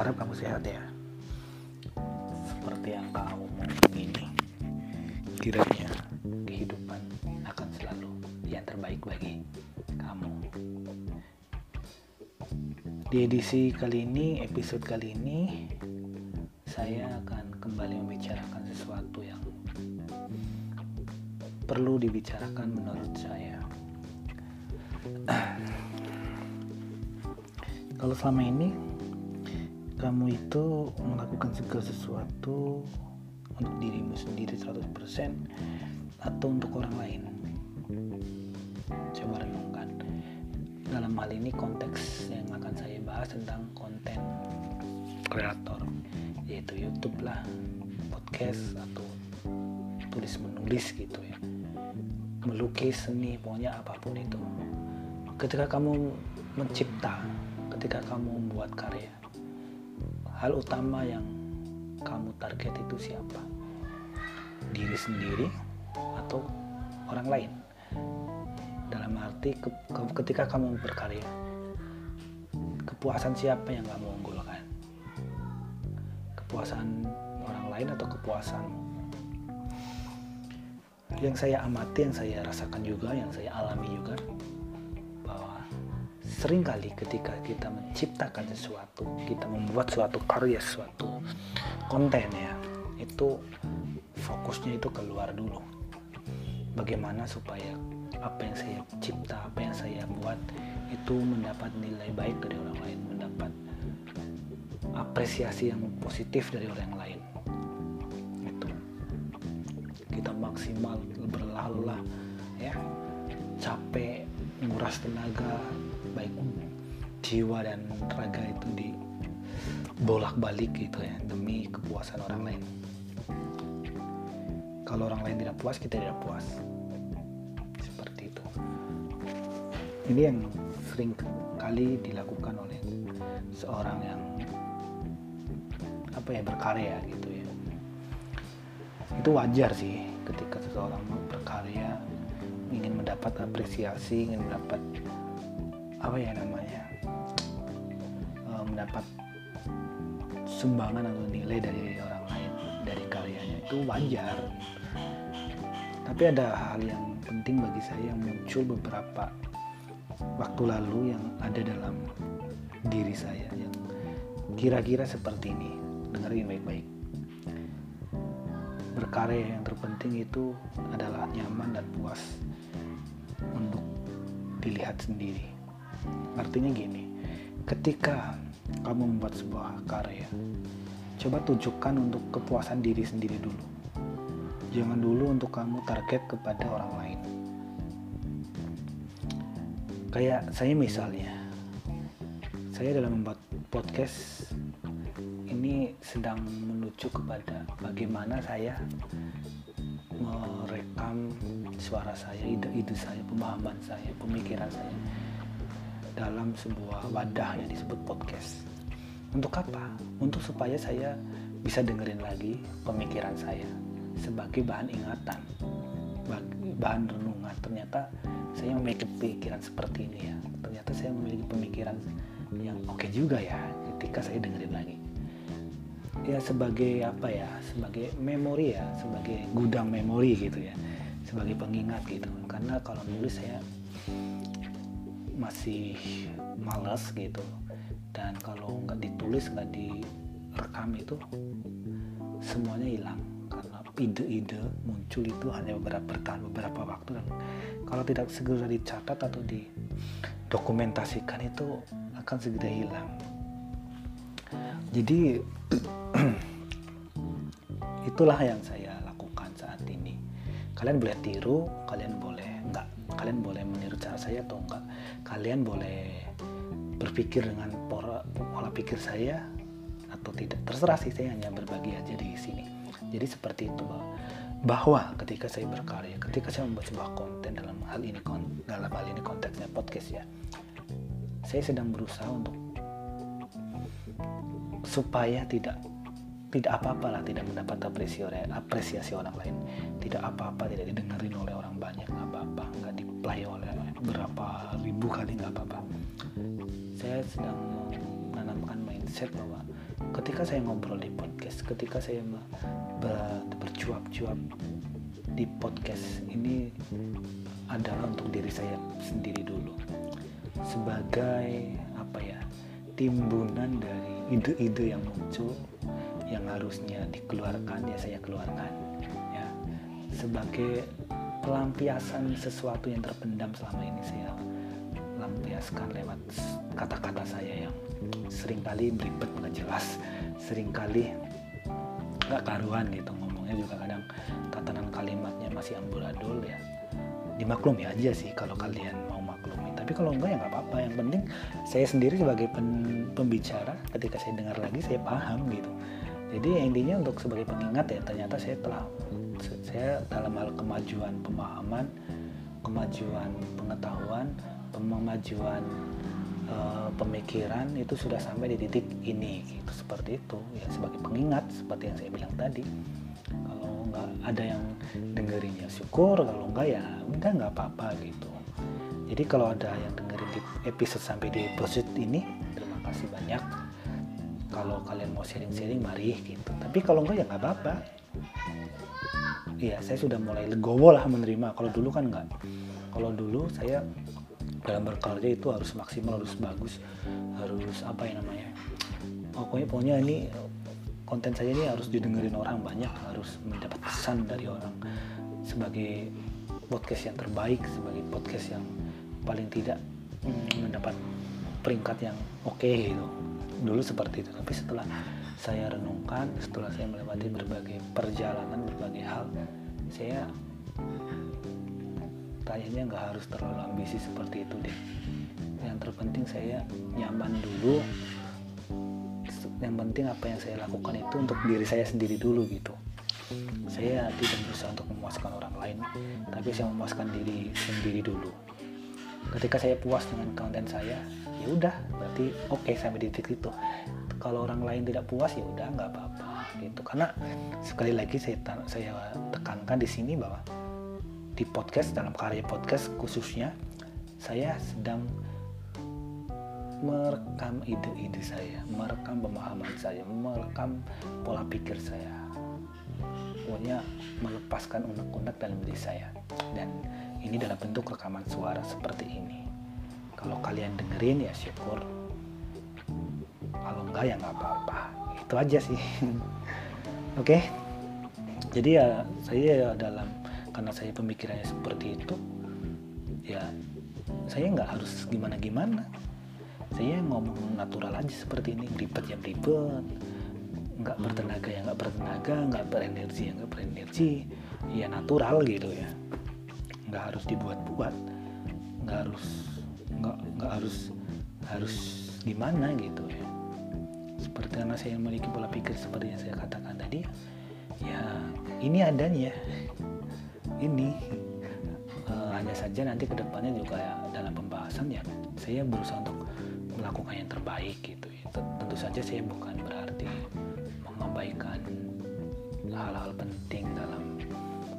harap kamu sehat ya. Seperti yang kamu ini, kiranya kehidupan akan selalu yang terbaik bagi kamu. Di edisi kali ini, episode kali ini, saya akan kembali membicarakan sesuatu yang perlu dibicarakan menurut saya. Kalau selama ini kamu itu melakukan segala sesuatu untuk dirimu sendiri 100% atau untuk orang lain? Coba renungkan. Dalam hal ini konteks yang akan saya bahas tentang konten kreator yaitu YouTube lah podcast atau tulis menulis gitu ya. Melukis seni pokoknya apa pun itu. Ketika kamu mencipta ketika kamu membuat karya hal utama yang kamu target itu siapa? Diri sendiri atau orang lain? Dalam arti ke, ke, ketika kamu berkarya, kepuasan siapa yang kamu unggulkan? Kepuasan orang lain atau kepuasanmu? Yang saya amati, yang saya rasakan juga, yang saya alami juga, sering kali ketika kita menciptakan sesuatu, kita membuat suatu karya, suatu konten ya, itu fokusnya itu keluar dulu. Bagaimana supaya apa yang saya cipta, apa yang saya buat itu mendapat nilai baik dari orang lain, mendapat apresiasi yang positif dari orang lain. Itu kita maksimal berlalah ya capek nguras tenaga baik jiwa dan raga itu di bolak-balik gitu ya demi kepuasan orang lain. Kalau orang lain tidak puas, kita tidak puas. Seperti itu. Ini yang sering kali dilakukan oleh seorang yang apa ya berkarya gitu ya. Itu wajar sih ketika seseorang berkarya ingin mendapat apresiasi, ingin mendapat apa ya namanya uh, mendapat sumbangan atau nilai dari orang lain dari karyanya itu wajar. Tapi ada hal yang penting bagi saya yang muncul beberapa waktu lalu yang ada dalam diri saya yang kira-kira seperti ini. Dengerin baik-baik. Berkarya yang terpenting itu adalah nyaman dan puas untuk dilihat sendiri Artinya gini, ketika kamu membuat sebuah karya, coba tunjukkan untuk kepuasan diri sendiri dulu. Jangan dulu untuk kamu target kepada orang lain. Kayak saya misalnya, saya dalam membuat podcast ini sedang menuju kepada bagaimana saya merekam suara saya, ide-ide saya, pemahaman saya, pemikiran saya dalam sebuah wadah yang disebut podcast. Untuk apa? Untuk supaya saya bisa dengerin lagi pemikiran saya sebagai bahan ingatan, bahan renungan. Ternyata saya memiliki pikiran seperti ini ya. Ternyata saya memiliki pemikiran yang oke okay juga ya ketika saya dengerin lagi. Ya sebagai apa ya? Sebagai memori ya, sebagai gudang memori gitu ya. Sebagai pengingat gitu. Karena kalau nulis saya masih malas gitu. Dan kalau nggak ditulis nggak direkam itu semuanya hilang. Karena ide-ide muncul itu hanya beberapa bertahan beberapa waktu. Dan kalau tidak segera dicatat atau didokumentasikan itu akan segera hilang. Jadi itulah yang saya lakukan saat ini. Kalian boleh tiru kalian boleh enggak kalian boleh meniru cara saya atau enggak. Kalian boleh berpikir dengan pola, pola pikir saya atau tidak. Terserah sih saya hanya berbagi aja di sini. Jadi seperti itu bahwa, ketika saya berkarya ketika saya membuat sebuah konten dalam hal ini dalam hal ini konteksnya podcast ya saya sedang berusaha untuk supaya tidak tidak apa-apa lah tidak mendapat apresiasi orang lain. Tidak apa-apa tidak didengarin oleh orang banyak nggak apa-apa nggak diplay oleh berapa ribu kali nggak apa-apa. Saya sedang menanamkan mindset bahwa ketika saya ngobrol di podcast ketika saya ber, bercuap-cuap di podcast ini adalah untuk diri saya sendiri dulu. Sebagai apa ya timbunan dari ide-ide yang muncul yang harusnya dikeluarkan ya saya keluarkan ya. Sebagai pelampiasan sesuatu yang terpendam selama ini saya lampiaskan lewat kata-kata saya yang sering kali beribet nggak jelas sering kali nggak karuan gitu. Ngomongnya juga kadang tatanan kalimatnya masih amburadul ya. Dimaklumi aja sih kalau kalian mau maklumi. Tapi kalau enggak ya nggak apa-apa. Yang penting saya sendiri sebagai pembicara ketika saya dengar lagi saya paham gitu. Jadi intinya untuk sebagai pengingat ya ternyata saya telah saya dalam hal kemajuan pemahaman kemajuan pengetahuan kemajuan uh, pemikiran itu sudah sampai di titik ini gitu. Seperti itu ya sebagai pengingat seperti yang saya bilang tadi. Kalau nggak ada yang dengerin ya syukur kalau enggak ya udah nggak apa-apa gitu. Jadi kalau ada yang dengerin di episode sampai di episode ini terima kasih banyak. Kalau kalian mau sharing-sharing mari gitu. Tapi kalau enggak ya nggak apa-apa iya saya sudah mulai legowo lah menerima. Kalau dulu kan enggak kalau dulu saya dalam berkarya itu harus maksimal harus bagus harus apa ya namanya pokoknya pokoknya ini konten saya ini harus didengerin orang banyak harus mendapat pesan dari orang. Sebagai podcast yang terbaik sebagai podcast yang paling tidak mm, mendapat peringkat yang oke okay, gitu. Dulu seperti itu. Tapi setelah saya renungkan setelah saya melewati berbagai perjalanan berbagai hal saya kayaknya nggak harus terlalu ambisi seperti itu deh. Yang terpenting saya nyaman dulu. Yang penting apa yang saya lakukan itu untuk diri saya sendiri dulu gitu. Saya tidak berusaha untuk memuaskan orang lain tapi saya memuaskan diri sendiri dulu. Ketika saya puas dengan konten saya ya udah berarti oke okay, sampai di titik itu kalau orang lain tidak puas ya udah nggak apa-apa gitu karena sekali lagi saya saya tekankan di sini bahwa di podcast dalam karya podcast khususnya saya sedang merekam ide-ide saya, merekam pemahaman saya, merekam pola pikir saya. Pokoknya melepaskan unek-unek dalam diri saya. Dan ini dalam bentuk rekaman suara seperti ini. Kalau kalian dengerin ya syukur. Enggak ya nggak apa-apa. Itu aja sih. Oke. Okay? Jadi ya saya dalam karena saya pemikirannya seperti itu ya saya nggak harus gimana-gimana saya ngomong natural aja seperti ini ribet ya ribet nggak bertenaga ya nggak bertenaga nggak berenergi ya nggak berenergi ya natural gitu ya nggak harus dibuat-buat nggak harus nggak nggak harus harus gimana gitu ya seperti karena saya memiliki pola pikir seperti yang saya katakan tadi ya ini adanya. Ini uh, hanya saja nanti ke depannya juga ya dalam pembahasan ya saya berusaha untuk melakukan yang terbaik gitu. Tentu saja saya bukan berarti mengabaikan hal-hal penting dalam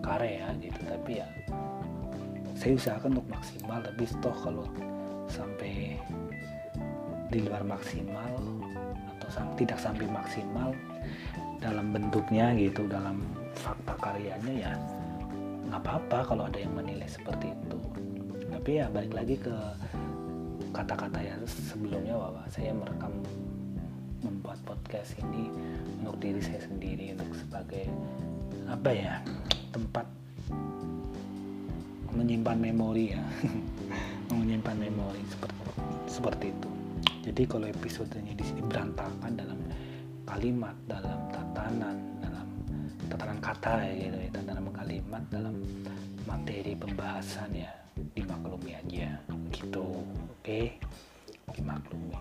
karya gitu tapi ya saya usahakan untuk maksimal. Tapi toh kalau sampai di luar maksimal tidak sampai maksimal dalam bentuknya gitu dalam fakta karyanya ya nggak apa-apa kalau ada yang menilai seperti itu. Tapi ya balik lagi ke kata-kata ya sebelumnya bahwa saya merekam membuat podcast ini untuk diri saya sendiri untuk sebagai apa ya tempat menyimpan memori ya. Menyimpan memori seperti seperti itu jadi kalau episodenya di sini berantakan dalam kalimat dalam tatanan tatanan kata ya gitu ya tatanan kalimat dalam materi pembahasan ya dimaklumi aja. Gitu oke? Okay? dimaklumi.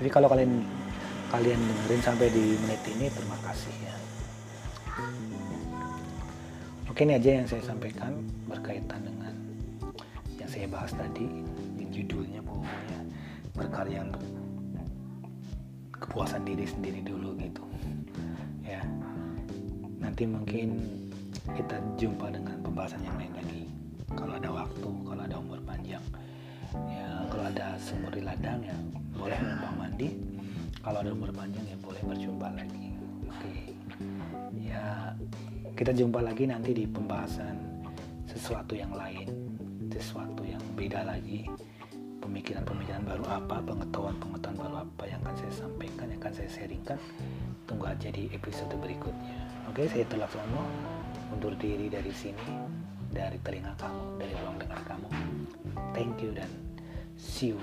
Tapi kalau kalian kalian dengerin sampai di menit ini terima kasih ya. Oke ini aja yang saya sampaikan berkaitan dengan saya bahas tadi judulnya pokoknya berkarya untuk kepuasan diri sendiri dulu gitu. Ya. Nanti mungkin kita jumpa dengan pembahasan yang lain lagi. Kalau ada waktu kalau ada umur panjang. Ya kalau ada sumur di ladang ya boleh numpang mandi. Kalau ada umur panjang ya boleh berjumpa lagi. Oke. Ya kita jumpa lagi nanti di pembahasan sesuatu yang lain sesuatu yang beda lagi. Pemikiran-pemikiran baru apa pengetahuan-pengetahuan baru apa yang akan saya sampaikan yang akan saya sharingkan tunggu aja di episode berikutnya. Oke saya telah Sono undur diri dari sini dari telinga kamu dari ruang dengar kamu. Thank you dan see you